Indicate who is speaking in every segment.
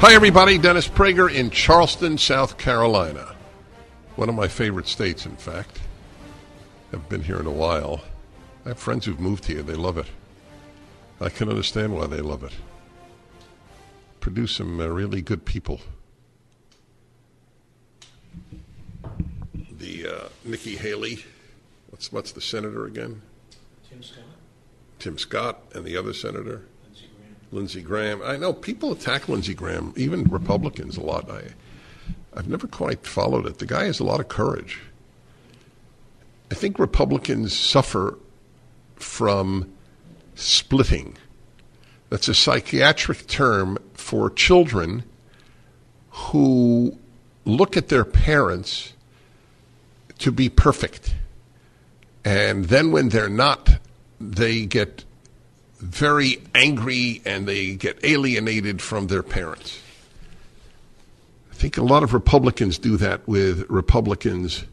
Speaker 1: Hi, everybody. Dennis Prager in Charleston, South Carolina. One of my favorite states, in fact. I've been here in a while. I have friends who've moved here. They love it. I can understand why they love it. Produce some uh, really good people. The uh, Nikki Haley, what's what's the senator again?
Speaker 2: Tim Scott.
Speaker 1: Tim Scott and the other senator, Lindsey Graham. I know people attack Lindsey Graham, even Republicans, a lot. I, I've never quite followed it. The guy has a lot of courage. I think Republicans suffer from splitting. That's a psychiatric term for children who look at their parents to be perfect. And then when they're not, they get very angry and they get alienated from their parents. I think a lot of Republicans do that with Republicans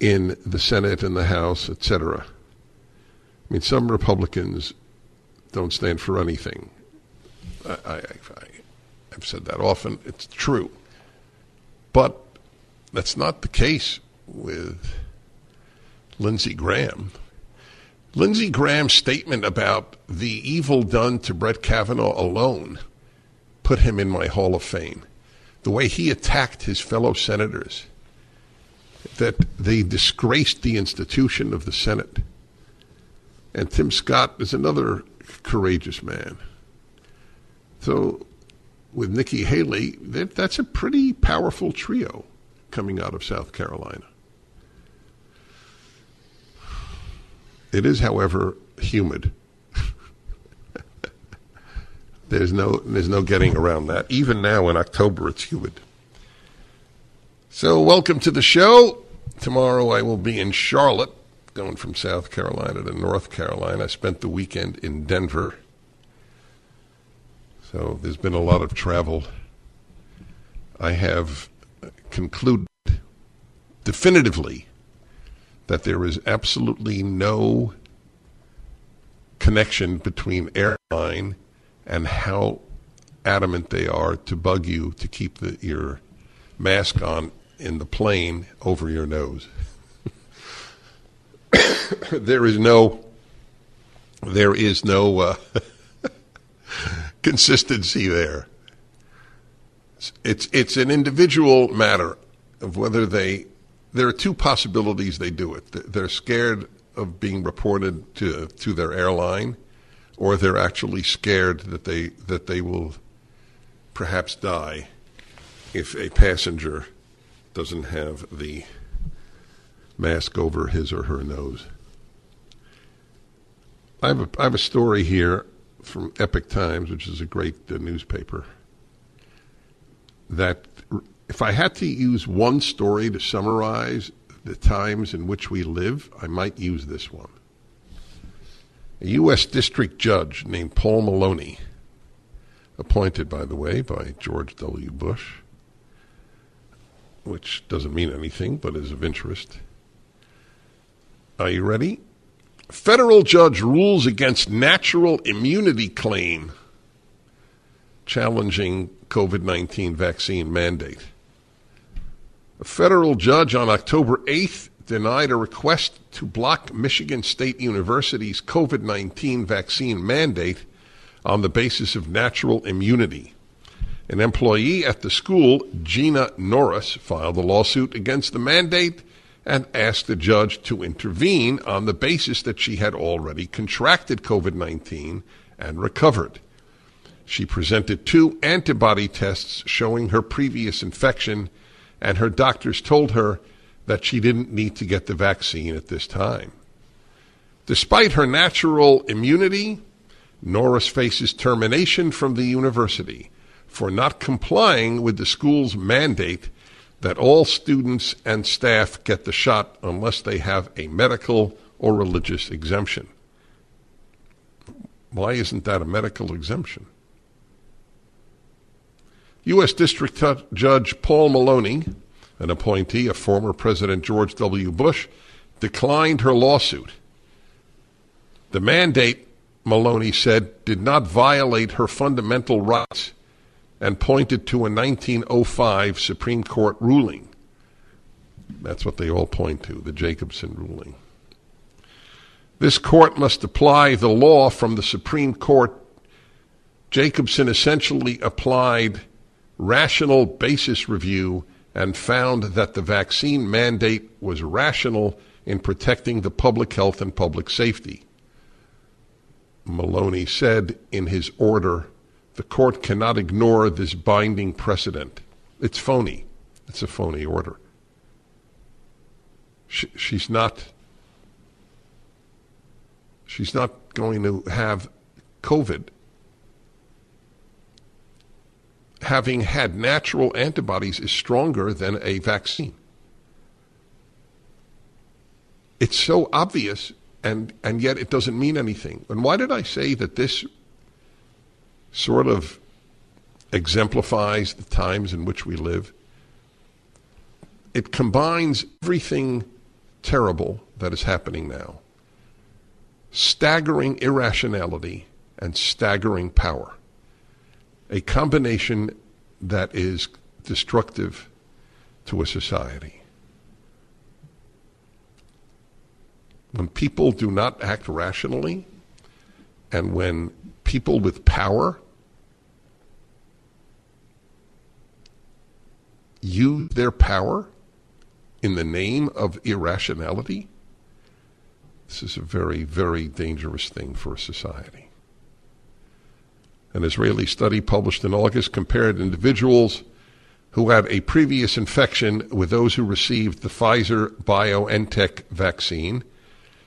Speaker 1: in the Senate and the House, etc. I mean, some Republicans don't stand for anything. I, I, I, I've said that often. It's true. But that's not the case with Lindsey Graham. Lindsey Graham's statement about the evil done to Brett Kavanaugh alone put him in my Hall of Fame. The way he attacked his fellow senators, that they disgraced the institution of the Senate. And Tim Scott is another courageous man. So, with Nikki Haley, that, that's a pretty powerful trio coming out of South Carolina. It is, however, humid. there's no there's no getting around that. Even now in October, it's humid. So, welcome to the show. Tomorrow, I will be in Charlotte, going from South Carolina to North Carolina. I spent the weekend in Denver. So, there's been a lot of travel. I have concluded definitively that there is absolutely no connection between airline and how adamant they are to bug you to keep the, your mask on in the plane over your nose. there is no there is no uh, consistency there. It's it's an individual matter of whether they there are two possibilities they do it. They're scared of being reported to to their airline, or they're actually scared that they that they will perhaps die if a passenger doesn't have the mask over his or her nose. I have a, I have a story here from Epoch Times, which is a great uh, newspaper, that if I had to use one story to summarize the times in which we live, I might use this one. A U.S. District Judge named Paul Maloney, appointed, by the way, by George W. Bush, which doesn't mean anything but is of interest. Are you ready? Federal judge rules against natural immunity claim challenging COVID 19 vaccine mandate. A federal judge on October 8th denied a request to block Michigan State University's COVID 19 vaccine mandate on the basis of natural immunity. An employee at the school, Jeanna Norris, filed a lawsuit against the mandate and asked the judge to intervene on the basis that she had already contracted COVID 19 and recovered. She presented two antibody tests showing her previous infection, and her doctors told her that she didn't need to get the vaccine at this time. Despite her natural immunity, Norris faces termination from the university for not complying with the school's mandate that all students and staff get the shot unless they have a medical or religious exemption. Why isn't that a medical exemption? U.S. District Judge Paul Maloney, an appointee of former President George W. Bush, declined her lawsuit. The mandate, Maloney said, did not violate her fundamental rights and pointed to a 1905 Supreme Court ruling. That's what they all point to, the Jacobson ruling. This court must apply the law from the Supreme Court. Jacobson essentially applied rational basis review and found that the vaccine mandate was rational in protecting the public health and public safety. Maloney said in his order, the court cannot ignore this binding precedent. It's phony. It's a phony order. She, she's not she's not going to have COVID having had natural antibodies is stronger than a vaccine. It's so obvious, and, and yet it doesn't mean anything. And why did I say that this sort of exemplifies the times in which we live? It combines everything terrible that is happening now staggering irrationality and staggering power a combination that is destructive to a society. When people do not act rationally, and when people with power use their power in the name of irrationality, this is a very, very dangerous thing for a society. An Israeli study published in August compared individuals who had a previous infection with those who received the Pfizer BioNTech vaccine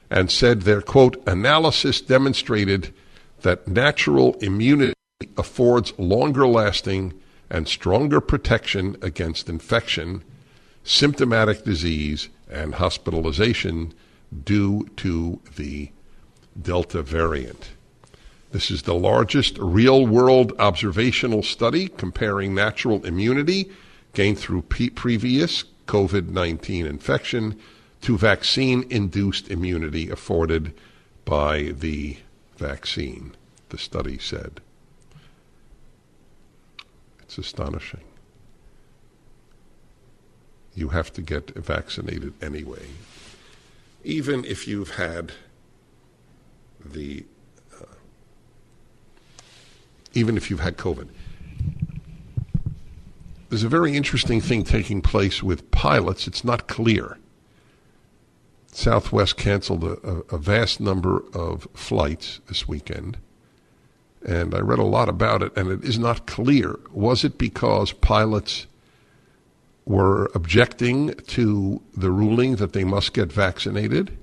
Speaker 1: and said their quote analysis demonstrated that natural immunity affords longer lasting and stronger protection against infection, symptomatic disease, and hospitalization due to the Delta variant. This is the largest real world observational study comparing natural immunity gained through previous COVID 19 infection to vaccine induced immunity afforded by the vaccine, the study said. It's astonishing. You have to get vaccinated anyway, even if you've had the even if you've had COVID. There's a very interesting thing taking place with pilots. It's not clear. Southwest canceled a, a, vast number of flights this weekend, and I read a lot about it, and it is not clear. Was it because pilots were objecting to the ruling that they must get vaccinated?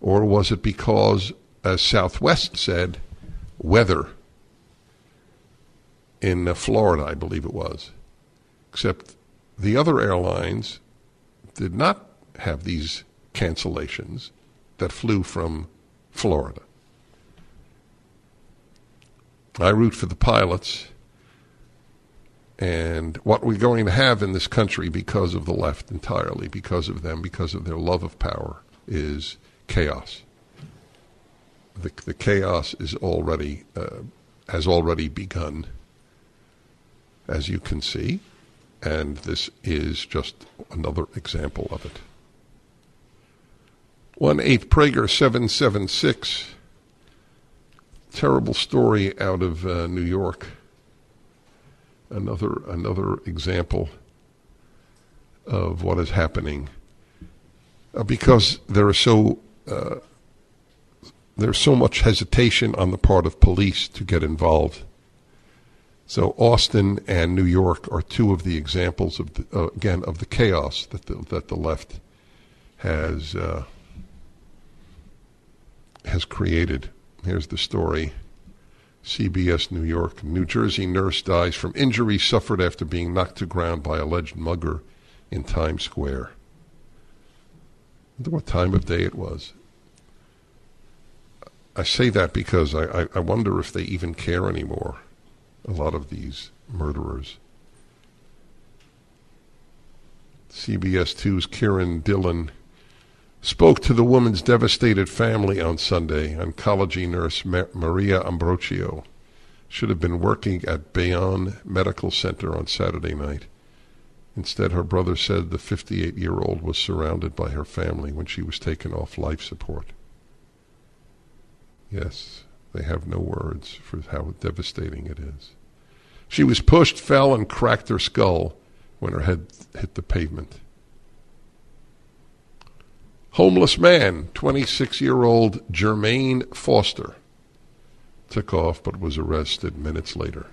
Speaker 1: Or was it because, as Southwest said, weather in uh, Florida, I believe it was. Except the other airlines did not have these cancellations that flew from Florida. I root for the pilots. And what we're going to have in this country because of the left entirely, because of them, because of their love of power, is chaos. The, the chaos is already uh, has already begun as you can see, and this is just another example of it. 1 8 Prager 776. Terrible story out of uh, New York. Another, another example of what is happening. Uh, because there is so uh, there's so much hesitation on the part of police to get involved so Austin and New York are two of the examples of the, uh, again of the chaos that the, that the left has uh, has created. Here's the story. CBS New York. New Jersey nurse dies from injuries suffered after being knocked to ground by alleged mugger in Times Square. I wonder what time of day it was. I say that because I, I, I wonder if they even care anymore, a lot of these murderers. CBS 2's Kiran Dhillon spoke to the woman's devastated family on Sunday. Oncology nurse Ma- Maria Ambrosio should have been working at Bayonne Medical Center on Saturday night. Instead, her brother said the 58 year old was surrounded by her family when she was taken off life support. Yes, they have no words for how devastating it is. She was pushed, fell, and cracked her skull when her head hit the pavement. Homeless man, 26 year old Jermaine Foster, took off but was arrested minutes later.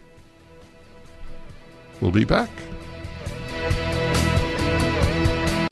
Speaker 1: We'll be back.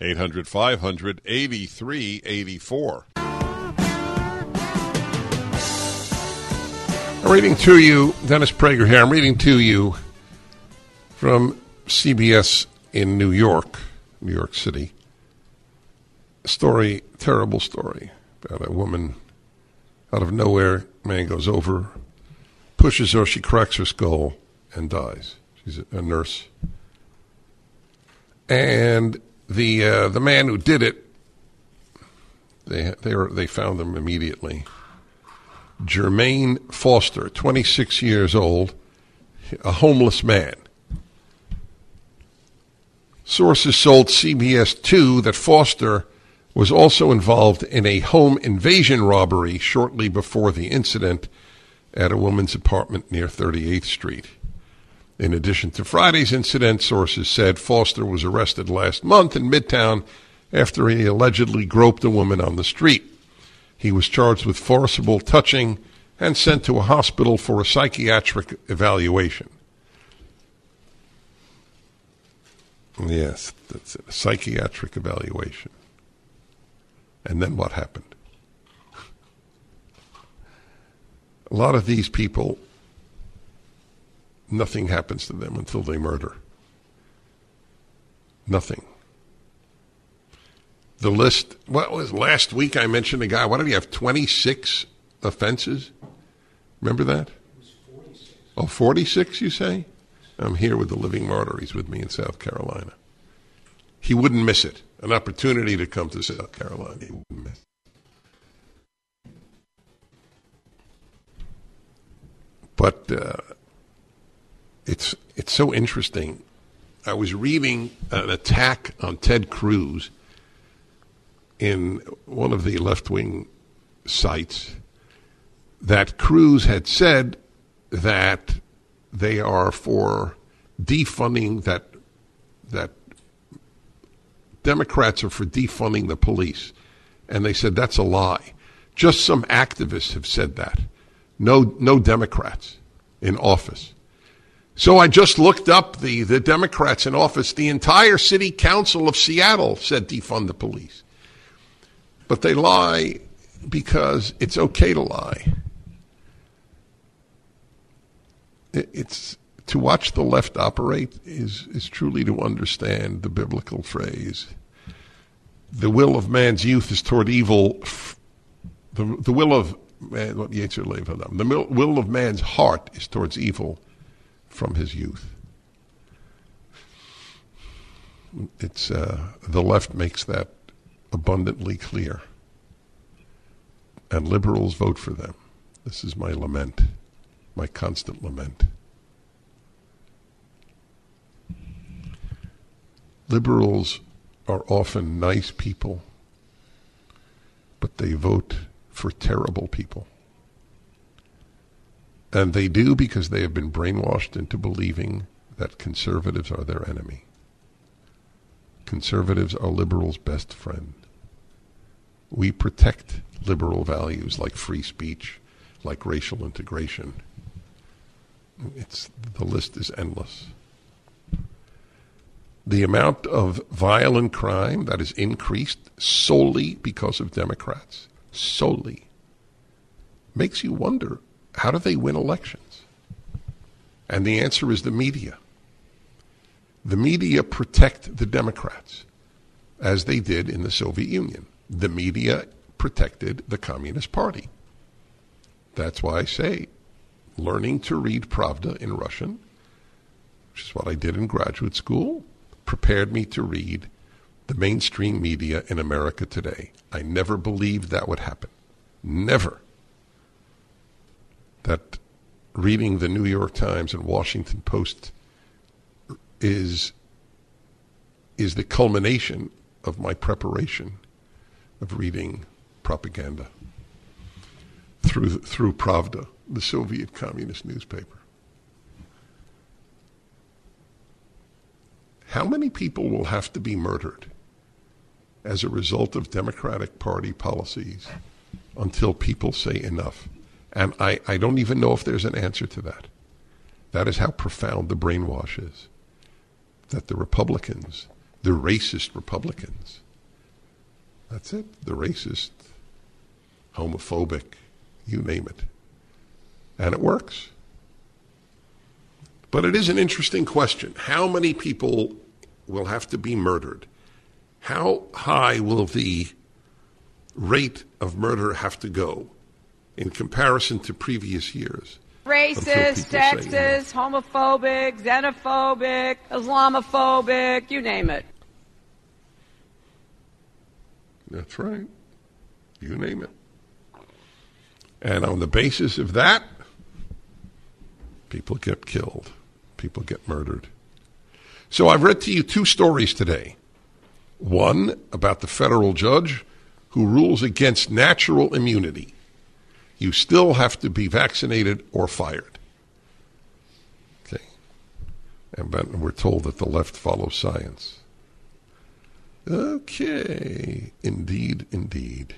Speaker 1: 800 500 8384. I'm reading to you, Dennis Prager here. I'm reading to you from CBS in New York, New York City. Story, terrible story about a woman out of nowhere. Man goes over, pushes her, she cracks her skull, and dies. She's a nurse. And the uh, the man who did it, they they were, they found him immediately. Jermaine Foster, 26 years old, a homeless man. Sources told CBS 2 that Foster was also involved in a home invasion robbery shortly before the incident at a woman's apartment near 38th Street. In addition to Friday's incident, sources said Foster was arrested last month in Midtown after he allegedly groped a woman on the street. He was charged with forcible touching and sent to a hospital for a psychiatric evaluation. Yes, that's it, a psychiatric evaluation. And then what happened? A lot of these people nothing happens to them until they murder. Nothing. The list, what was last week I mentioned a guy, what did he have, 26 offenses? Remember that? 46. Oh, 46, you say? I'm here with the living martyr. He's with me in South Carolina. He wouldn't miss it. An opportunity to come to South Carolina. He wouldn't miss But uh, it's it's so interesting. I was reading an attack on Ted Cruz in one of the left wing sites that Cruz had said that they are for defunding that that Democrats are for defunding the police. And they said that's a lie. Just some activists have said that. No no Democrats in office. So I just looked up the, the Democrats in office. The entire city council of Seattle said defund the police. But they lie because it's okay to lie. It's to watch the left operate is, is truly to understand the biblical phrase. The will of man's youth is toward evil. The, the will of man. The will of man's heart is towards evil from his youth. It's uh, the left makes that abundantly clear, and liberals vote for them. This is my lament, my constant lament. Liberals are often nice people, but they vote for terrible people. And they do because they have been brainwashed into believing that conservatives are their enemy. Conservatives are liberals' best friend. We protect liberal values like free speech, like racial integration. It's, the list is endless. The amount of violent crime that has increased solely because of Democrats, solely, makes you wonder how do they win elections? And the answer is the media. The media protect the Democrats, as they did in the Soviet Union. The media protected the Communist Party. That's why I say learning to read Pravda in Russian, which is what I did in graduate school, prepared me to read the mainstream media in America today. I never believed that would happen. Never. That reading the New York Times and Washington Post is is the culmination of my preparation of reading propaganda through through Pravda, the Soviet communist newspaper. How many people will have to be murdered as a result of Democratic Party policies until people say enough? And I, I don't even know if there's an answer to that. That is how profound the brainwash is that the Republicans, the racist Republicans, that's it, the racist, homophobic, you name it. And it works. But it is an interesting question. How many people will have to be murdered? How high will the rate of murder have to go in comparison to previous years?
Speaker 3: Racist, sexist, homophobic, xenophobic, Islamophobic, you name it.
Speaker 1: That's right. You name it. And on the basis of that, people get killed, people get murdered. So I've read to you two stories today. One about the federal judge who rules against natural immunity. You still have to be vaccinated or fired. Okay. And but we're told that the left follows science. Okay. Indeed, indeed.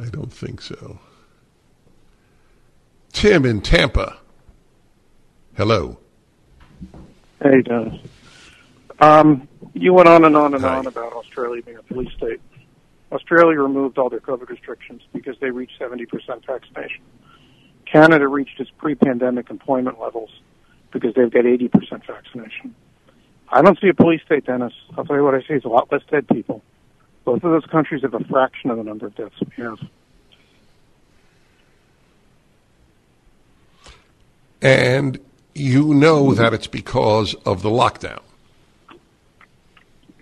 Speaker 1: I don't think so. Tim in Tampa. Hello.
Speaker 4: Hey, Dennis. Um, you went on and on and
Speaker 1: Hi.
Speaker 4: on about Australia being a police state. Australia removed all their COVID restrictions because they reached 70% vaccination. Canada reached its pre-pandemic employment levels because they've got 80% vaccination. I don't see a police state, Dennis. I'll tell you what I see is a lot less dead people. Both of those countries have a fraction of the number of deaths we have.
Speaker 1: And you know that it's because of the lockdown.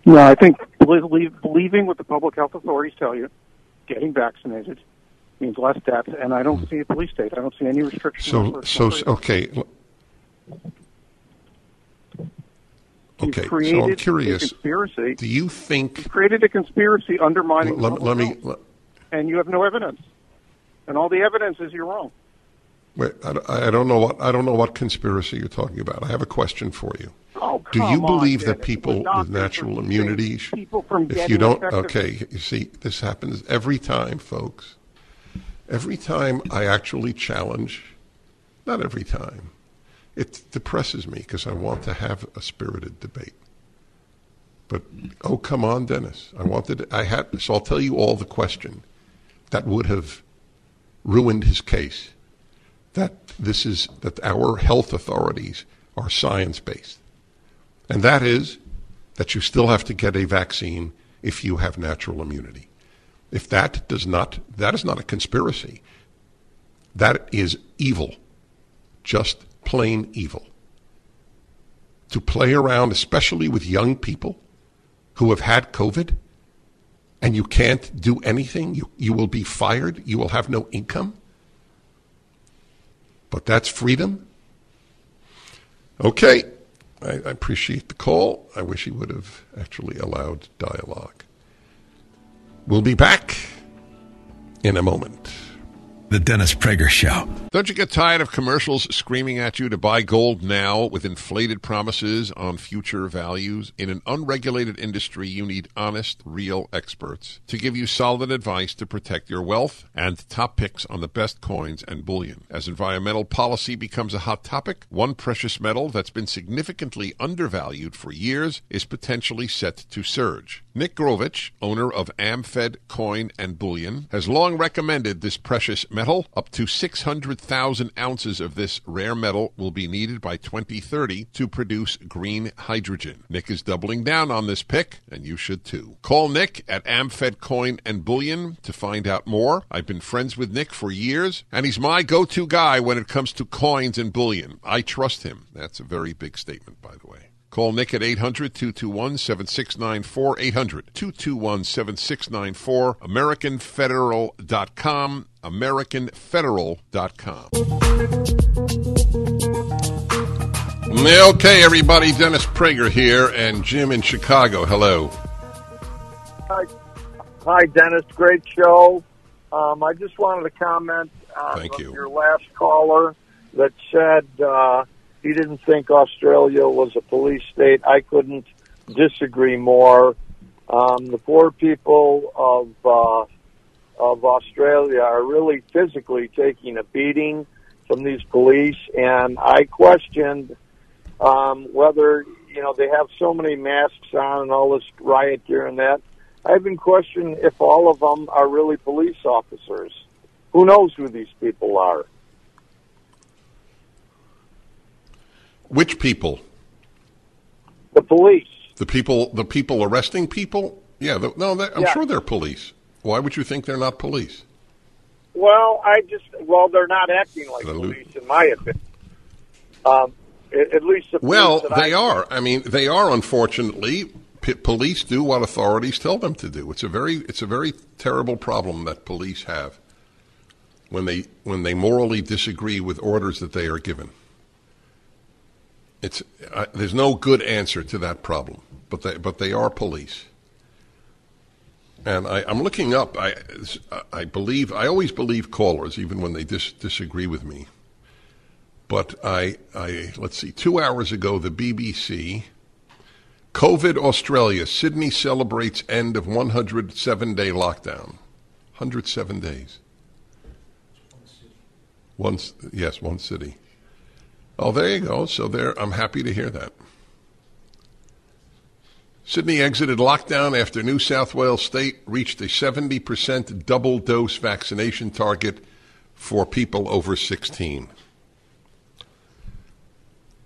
Speaker 4: No, I think believe, believing what the public health authorities tell you, getting vaccinated means less deaths, and I don't see a police state. I don't see any restrictions.
Speaker 1: So, so okay. Okay, so I'm curious.
Speaker 4: conspiracy.
Speaker 1: Do you think?
Speaker 4: You've created a conspiracy undermining.
Speaker 1: Let, let me. Let,
Speaker 4: and you have no evidence, and all the evidence is you're wrong.
Speaker 1: wait, I, I don't know what I don't know what conspiracy you're talking about. I have a question for you.
Speaker 4: Oh,
Speaker 1: Do you
Speaker 4: on,
Speaker 1: believe that
Speaker 4: Dennis.
Speaker 1: people with natural immunity,
Speaker 4: people from
Speaker 1: if you don't, okay, you see, this happens every time, folks. Every time I actually challenge, not every time, it depresses me because I want to have a spirited debate. But oh, come on, Dennis! I wanted, I had, so I'll tell you all the question that would have ruined his case. That this is that our health authorities are science based. And that is that you still have to get a vaccine if you have natural immunity. If that does not, that is not a conspiracy. That is evil. Just plain evil. To play around, especially with young people who have had COVID, and you can't do anything, you, you will be fired, you will have no income. But that's freedom. Okay, I, I appreciate the call. I wish he would have actually allowed dialogue. We'll be back in a moment.
Speaker 5: The Dennis Prager Show.
Speaker 1: Don't you get tired of commercials screaming at you to buy gold now with inflated promises on future values? In an unregulated industry, you need honest, real experts to give you solid advice to protect your wealth and top picks on the best coins and bullion. As environmental policy becomes a hot topic, one precious metal that's been significantly undervalued for years is potentially set to surge. Nick Grovich, owner of AmFed Coin and Bullion, has long recommended this precious metal. Up to 600,000 ounces of this rare metal will be needed by 2030 to produce green hydrogen. Nick is doubling down on this pick, and you should too. Call Nick at AmFed Coin and Bullion to find out more. I've been friends with Nick for years, and he's my go to guy when it comes to coins and bullion. I trust him. That's a very big statement, by the way. Call Nick at 800 221 7694. 800 221 7694. AmericanFederal.com. AmericanFederal.com. Okay, everybody. Dennis Prager here and Jim in Chicago. Hello.
Speaker 6: Hi, Hi Dennis. Great show. Um, I just wanted to comment on
Speaker 1: Thank you.
Speaker 6: your last caller that said. Uh, he didn't think Australia was a police state. I couldn't disagree more. Um, the poor people of uh, of Australia are really physically taking a beating from these police, and I questioned um, whether you know they have so many masks on and all this riot gear and that. I've been questioning if all of them are really police officers. Who knows who these people are?
Speaker 1: Which people?
Speaker 6: The police.
Speaker 1: The people. The people arresting people. Yeah. The, no, I'm
Speaker 6: Yeah.
Speaker 1: sure they're police. Why would you think they're not police?
Speaker 6: Well, I just well, they're not acting like
Speaker 1: The
Speaker 6: police, in my opinion. Um, at, at least the
Speaker 1: Well, they
Speaker 6: I,
Speaker 1: are. I mean, they are. Unfortunately, P- police do what authorities tell them to do. It's a very, it's a very terrible problem that police have when they when they morally disagree with orders that they are given. It's uh, there's no good answer to that problem, but they but they are police. And I, I'm looking up. I I believe I always believe callers, even when they dis- disagree with me. But I, I let's see. Two hours ago, the BBC, COVID Australia, Sydney celebrates end of 107 day lockdown. 107 days. One, yes, one city. Oh, there you go. So there, I'm happy to hear that. Sydney exited lockdown after New South Wales state reached a 70% double dose vaccination target for people over 16.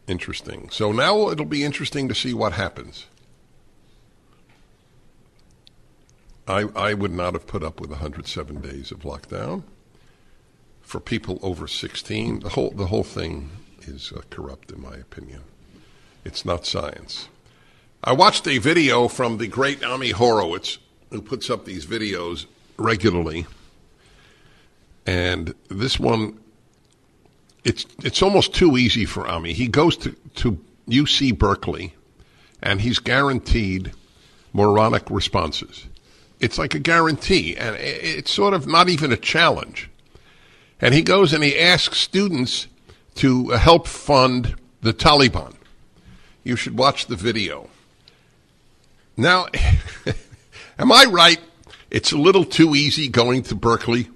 Speaker 1: Interesting. So now it'll be interesting to see what happens. I, I would not have put up with 107 days of lockdown. For people over 16, the whole, the whole thing is uh, corrupt, in my opinion. It's not science. I watched a video from the great Ami Horowitz, who puts up these videos regularly. And this one, it's it's almost too easy for Ami. He goes to, to UC Berkeley, and he's guaranteed moronic responses. It's like a guarantee, and it's sort of not even a challenge. And he goes and he asks students to help fund the Taliban. You should watch the video. Now, am I right? It's a little too easy going to Berkeley.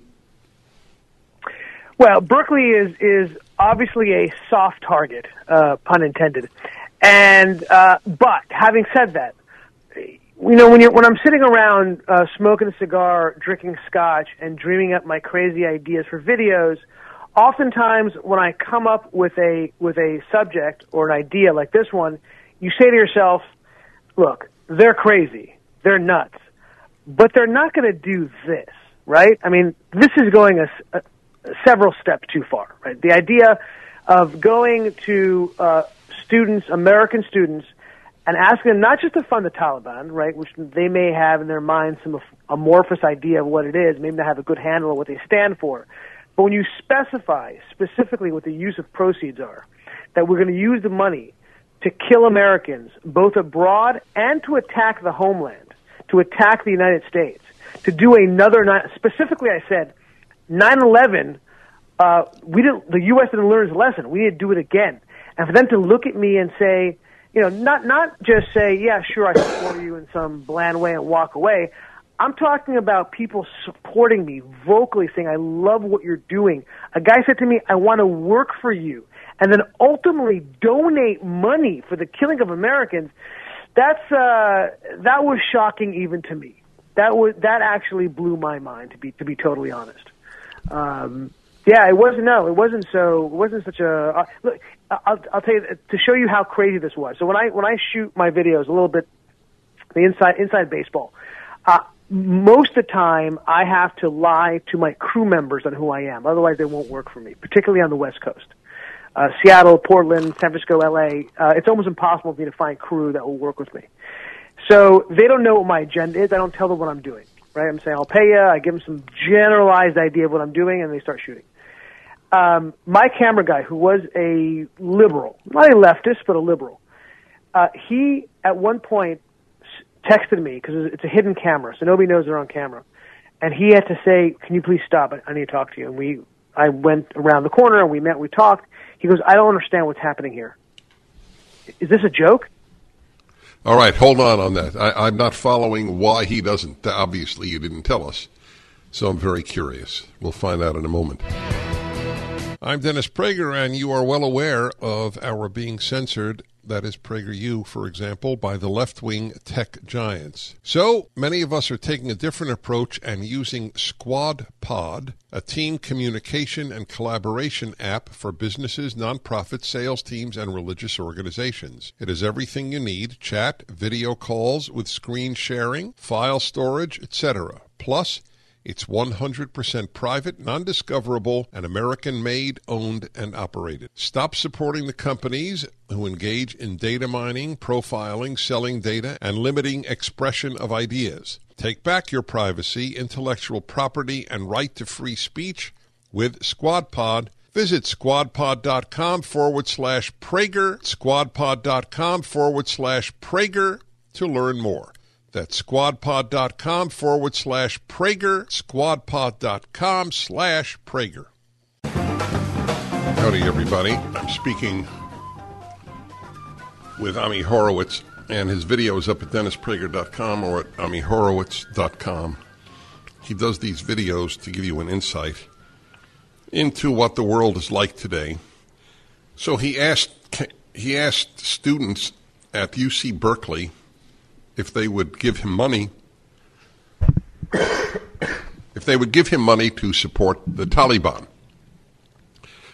Speaker 7: Well, Berkeley is is obviously a soft target, uh, pun intended. And uh, but having said that, you know when you when I'm sitting around uh, smoking a cigar, drinking scotch, and dreaming up my crazy ideas for videos, oftentimes when I come up with a with a subject or an idea like this one, you say to yourself, "Look, they're crazy, they're nuts." but they're not going to do this, right? I mean, this is going a, a, several steps too far, right? The idea of going to uh, students, American students, and asking them not just to fund the Taliban, right, which they may have in their mind some amorphous idea of what it is, maybe not have a good handle of what they stand for. But when you specify specifically what the use of proceeds are, that we're going to use the money to kill Americans, both abroad and to attack the homeland, to attack the United States, to do another, specifically I said, 9-11, uh, we didn't, the U.S. didn't learn its lesson. We need to do it again. And for them to look at me and say, you know, not, not just say, yeah, sure, I support you in some bland way and walk away. I'm talking about people supporting me vocally, saying, I love what you're doing. A guy said to me, I want to work for you. And then ultimately donate money for the killing of Americans. That's, uh, that was shocking even to me. That was, that actually blew my mind to be, to be totally honest. Um, yeah, it wasn't. No, it wasn't. So it wasn't such a uh, look. I'll, I'll tell you to show you how crazy this was. So when I when I shoot my videos a little bit, the inside inside baseball, uh, most of the time I have to lie to my crew members on who I am. Otherwise, they won't work for me, particularly on the West Coast. Uh, Seattle, Portland, San Francisco, LA. Uh, it's almost impossible for me to find crew that will work with me. So they don't know what my agenda is. I don't tell them what I'm doing. Right? I'm saying I'll pay you. I give them some generalized idea of what I'm doing, and they start shooting um, my camera guy, who was a liberal, not a leftist, but a liberal, uh, he at one point texted me because it's a hidden camera, so nobody knows they're on camera, and he had to say, "Can you please stop? I need to talk to you." And we, I went around the corner and we met, we talked. He goes, "I don't understand what's happening here. Is this a joke?"
Speaker 1: All right, hold on on that. I, I'm not following why he doesn't. Obviously, you didn't tell us, so I'm very curious. We'll find out in a moment. I'm Dennis Prager, and you are well aware of our being censored. That is PragerU, for example, by the left wing tech giants. So many of us are taking a different approach and using Squad Pod, a team communication and collaboration app for businesses, nonprofits, sales teams, and religious organizations. It is everything you need chat, video calls with screen sharing, file storage, etc. Plus, it's 100% private, non discoverable, and American made, owned, and operated. Stop supporting the companies who engage in data mining, profiling, selling data, and limiting expression of ideas. Take back your privacy, intellectual property, and right to free speech with SquadPod. Visit squadpod.com forward slash Prager, squadpod.com forward slash Prager to learn more. That's squadpod.com forward slash Prager, squadpod.com slash Prager. Howdy, everybody. I'm speaking with Ami Horowitz, and his video is up at dennisprager.com or at amihorowitz.com. He does these videos to give you an insight into what the world is like today. So he asked he asked students at UC Berkeley if they would give him money, if they would give him money to support the Taliban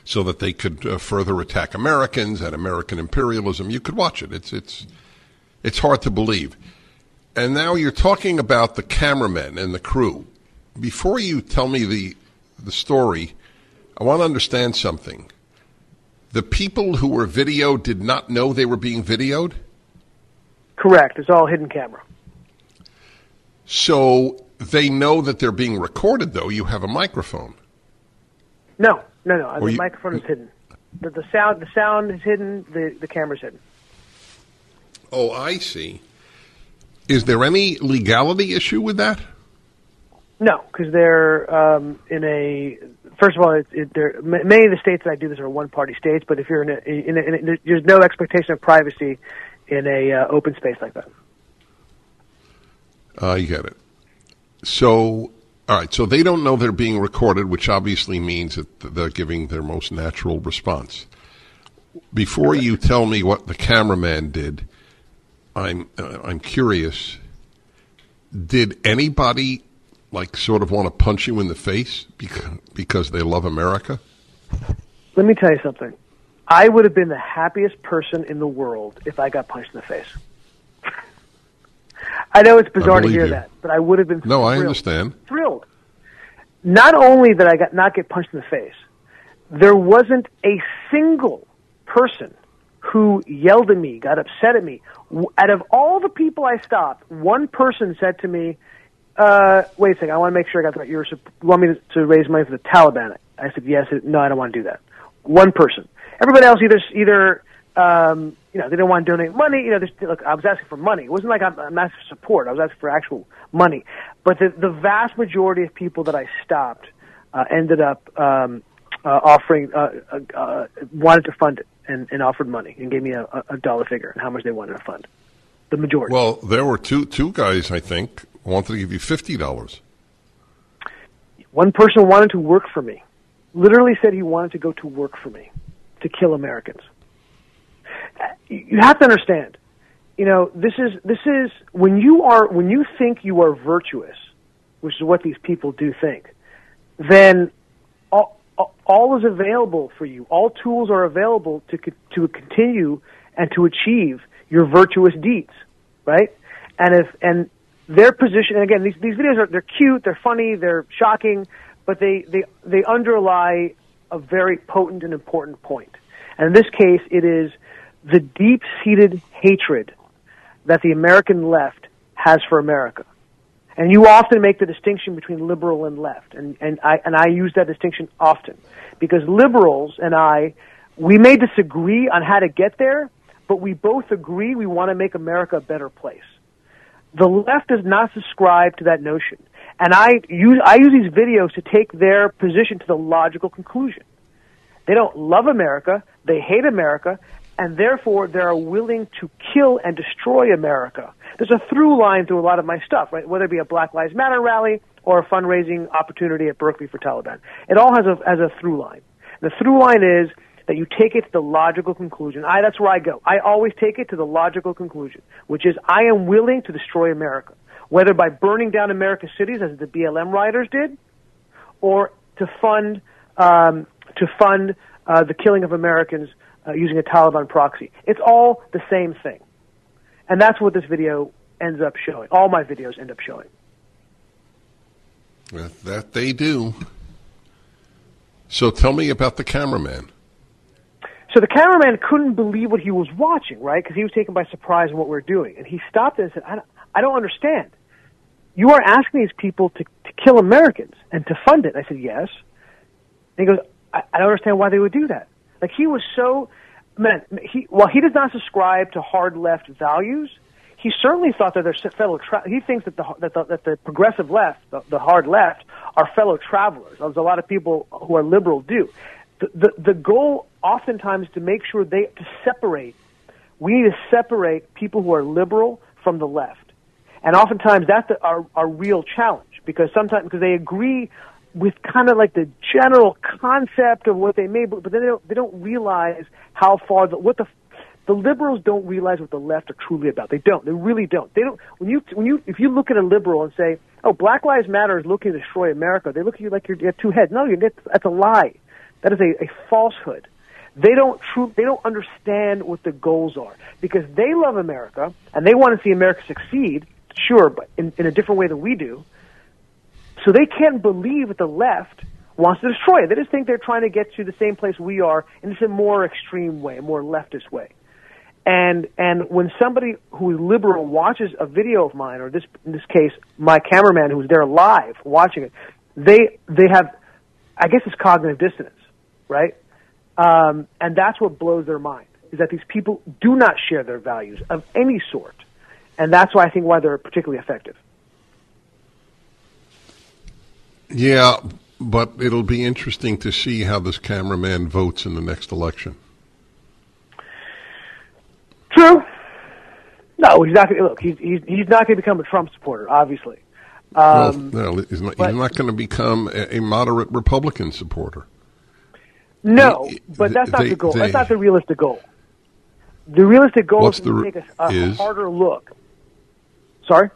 Speaker 1: so that they could uh, further attack Americans and American imperialism. You could watch it. It's it's it's hard to believe. And now you're talking about the cameramen and the crew. Before you tell me the the story, I want to understand something. The people who were videoed did not know they were being videoed?
Speaker 7: Correct. It's all hidden camera.
Speaker 1: So they know that they're being recorded, though. You have a microphone.
Speaker 7: No, no, no. Or the you, microphone is hidden. The, the sound, the sound is hidden. The the camera's hidden.
Speaker 1: Oh, I see. Is there any legality issue with that?
Speaker 7: No, because they're um, in a. First of all, it, it, many of the states that I do this are one-party states. But if you're in a, in a, in a, there's no expectation of privacy in a uh, open space like that.
Speaker 1: I get it. So, all right. So they don't know they're being recorded, which obviously means that they're giving their most natural response. Before you tell me what the cameraman did, I'm uh, I'm curious. Did anybody like sort of want to punch you in the face because because they love America?
Speaker 7: Let me tell you something. I would have been the happiest person in the world if I got punched in the face. I know it's bizarre to hear you. that, but I would have been.
Speaker 1: No,
Speaker 7: thrilled,
Speaker 1: I understand.
Speaker 7: Thrilled. Not only did I got, not get punched in the face, there wasn't a single person who yelled at me, got upset at me. Out of all the people I stopped, one person said to me, uh, "Wait a second, I want to make sure I got the right. You want me to, to raise money for the Taliban?" I said, "Yes." No, I don't want to do that. One person. Everybody else either either um, you know, they didn't want to donate money. You know, look, I was asking for money. It wasn't like I'm, I'm asking for support. I was asking for actual money. But the, the vast majority of people that I stopped uh, ended up um, uh, offering, uh, uh, uh, wanted to fund it and, and offered money and gave me a, a dollar figure and how much they wanted to fund. The majority.
Speaker 1: Well, there were two two guys, I think, wanted to give you fifty dollars.
Speaker 7: One person wanted to work for me. Literally said he wanted to go to work for me to kill Americans you have to understand, you know, this is this is when you are when you think you are virtuous, which is what these people do think, then all, all is available for you. All tools are available to to continue and to achieve your virtuous deeds, right? And if and their position and again these these videos are they're cute, they're funny, they're shocking, but they they they underlie a very potent and important point. And in this case, it is the deep seated hatred that the American left has for America. And you often make the distinction between liberal and left, and, and I and I use that distinction often because liberals and I, we may disagree on how to get there, but we both agree we want to make America a better place. The left does not subscribe to that notion, and I use I use these videos to take their position to the logical conclusion. They don't love America, they hate America, and therefore they are willing to kill and destroy America. There's a through line through a lot of my stuff, right? Whether it be a Black Lives Matter rally or a fundraising opportunity at Berkeley for Taliban. It all has a, has a through line. The through line is that you take it to the logical conclusion. I, that's where I go. I always take it to the logical conclusion, which is I am willing to destroy America, whether by burning down America's cities as the BLM rioters did, or to fund um, to fund uh, the killing of Americans uh, using a Taliban proxy. It's all the same thing. And that's what this video ends up showing. All my videos end up showing.
Speaker 1: That, they do. So tell me about the cameraman.
Speaker 7: So the cameraman couldn't believe what he was watching, right? Because he was taken by surprise in what we are doing. And he stopped and said, I don't, I don't understand. You are asking these people to, to kill Americans and to fund it. I said, yes. And he goes, I, I don't understand why they would do that. Like he was so man. He while he does not subscribe to hard left values, he certainly thought that their fellow. Tra- he thinks that the that the, that the progressive left, the, the hard left, are fellow travelers. As a lot of people who are liberal do. The, the the goal oftentimes to make sure they to separate. We need to separate people who are liberal from the left, and oftentimes that's the, our our real challenge because sometimes because they agree with kind of like the general concept of what they may, but, then they don't, they don't realize how far the, what the the liberals don't realize what the left are truly about. They don't. They really don't. They don't. When you when you if you look at a liberal and say, "Oh, Black Lives Matter is looking to destroy America," they look at you like you're, you have two heads. No, you get that's a lie. That is a, a falsehood. They don't true. They don't understand what the goals are because they love America and they want to see America succeed. Sure, but in, in a different way than we do. So they can't believe that the left wants to destroy it. They just think they're trying to get to the same place we are in a more extreme way, a more leftist way. And and when somebody who is liberal watches a video of mine, or this in this case, my cameraman who's there live watching it, they they have, I guess it's cognitive dissonance, right? Um, and that's what blows their mind is that these people do not share their values of any sort, and that's why I think why they're particularly effective.
Speaker 1: Yeah, but it'll be interesting to see how this cameraman votes in the next election.
Speaker 7: True. No, he's not. Gonna, look, he's he's, he's not going to become a Trump supporter, obviously.
Speaker 1: Um, well, no, he's not, but, he's not going to become a, a, moderate Republican supporter.
Speaker 7: No, he, but that's not they, the goal. They, that's not the realistic goal. The realistic goal is to the, take a, a is, harder look. Sorry.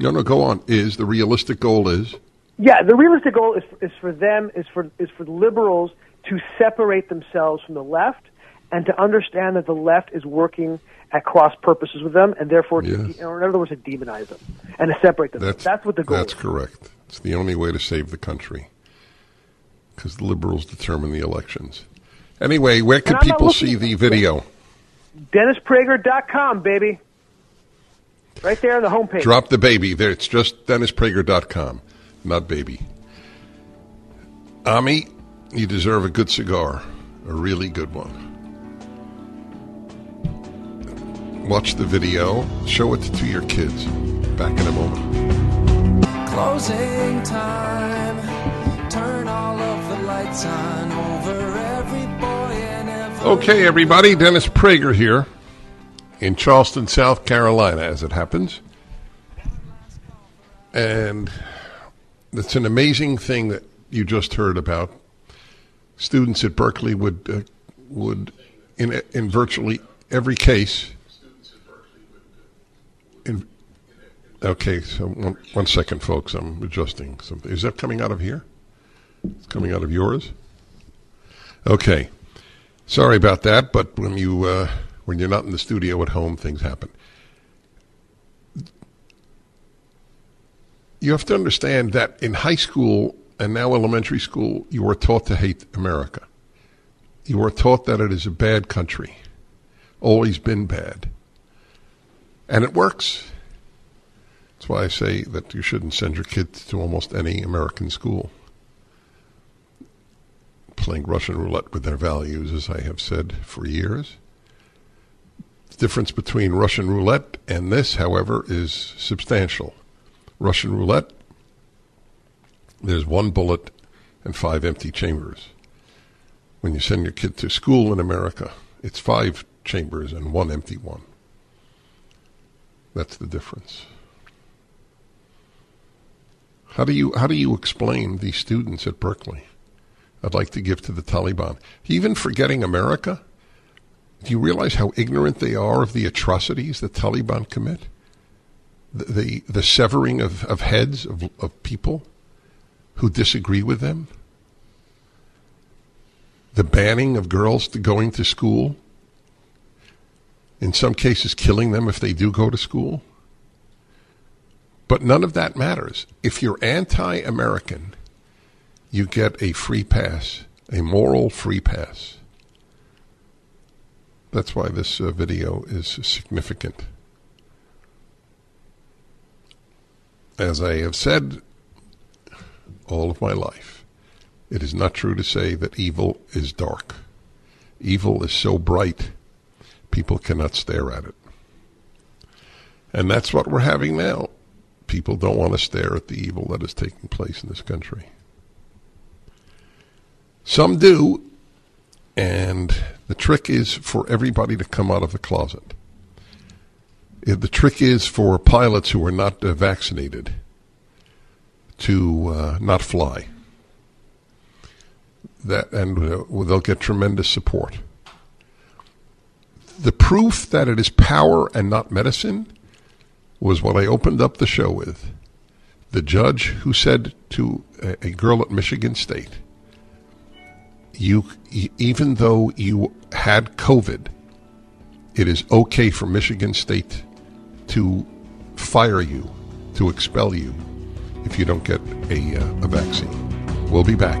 Speaker 1: No, no, go on. Is the realistic goal is
Speaker 7: yeah, the realistic goal is is for them is for is for liberals to separate themselves from the left and to understand that the left is working at cross purposes with them, and therefore,
Speaker 1: Yes.
Speaker 7: to, or in other words, to demonize them and to separate them.
Speaker 1: That's,
Speaker 7: That's, what the goal
Speaker 1: That's
Speaker 7: is.
Speaker 1: correct. It's the only way to save the country because the liberals determine the elections. Anyway, where can
Speaker 7: And I'm not
Speaker 1: people see the video?
Speaker 7: DennisPrager.com, baby. Right there on the homepage.
Speaker 1: Drop the baby. There, it's just DennisPrager.com, not baby. Ami, you deserve a good cigar, a really good one. Watch the video. Show it to your kids. Back in a moment.
Speaker 8: Closing time. Turn all of the lights on over every boy and every
Speaker 1: Okay, everybody. Dennis Prager here in Charleston, South Carolina, as it happens. And it's an amazing thing that you just heard about. Students at Berkeley would uh, would in in virtually every case. In, okay, so one, one second, folks. I'm adjusting something. Is that coming out of here? It's coming out of yours. Okay. Sorry about that, but when you uh, when you're not in the studio at home, things happen. You have to understand that in high school and now elementary school, you are taught to hate America. You are taught that it is a bad country, always been bad, and it works. That's why I say that you shouldn't send your kids to almost any American school playing Russian roulette with their values, as I have said for years. The difference between Russian roulette and this, however, is substantial. Russian roulette, there's one bullet and five empty chambers. When you send your kid to school in America, it's five chambers and one empty one. That's the difference. How do you how do you explain these students at Berkeley? I'd like to give to the Taliban. Even forgetting America, do you realize how ignorant they are of the atrocities the Taliban commit? The, the, the severing of, of heads of, of people who disagree with them? The banning of girls to going to school? In some cases, killing them if they do go to school? But none of that matters. If you're anti American, you get a free pass, a moral free pass. That's why this uh, video is significant. As I have said all of my life, it is not true to say that evil is dark. Evil is so bright, people cannot stare at it. And that's what we're having now. People don't want to stare at the evil that is taking place in this country. Some do, and the trick is for everybody to come out of the closet. The trick is for pilots who are not uh, vaccinated to uh, not fly. That and uh, they'll get tremendous support. The proof that it is power and not medicine was what I opened up the show with. The judge who said to a, a girl at Michigan State, you even though you had COVID, it is okay for Michigan State to fire you, to expel you, if you don't get a, uh, a vaccine. We'll be back.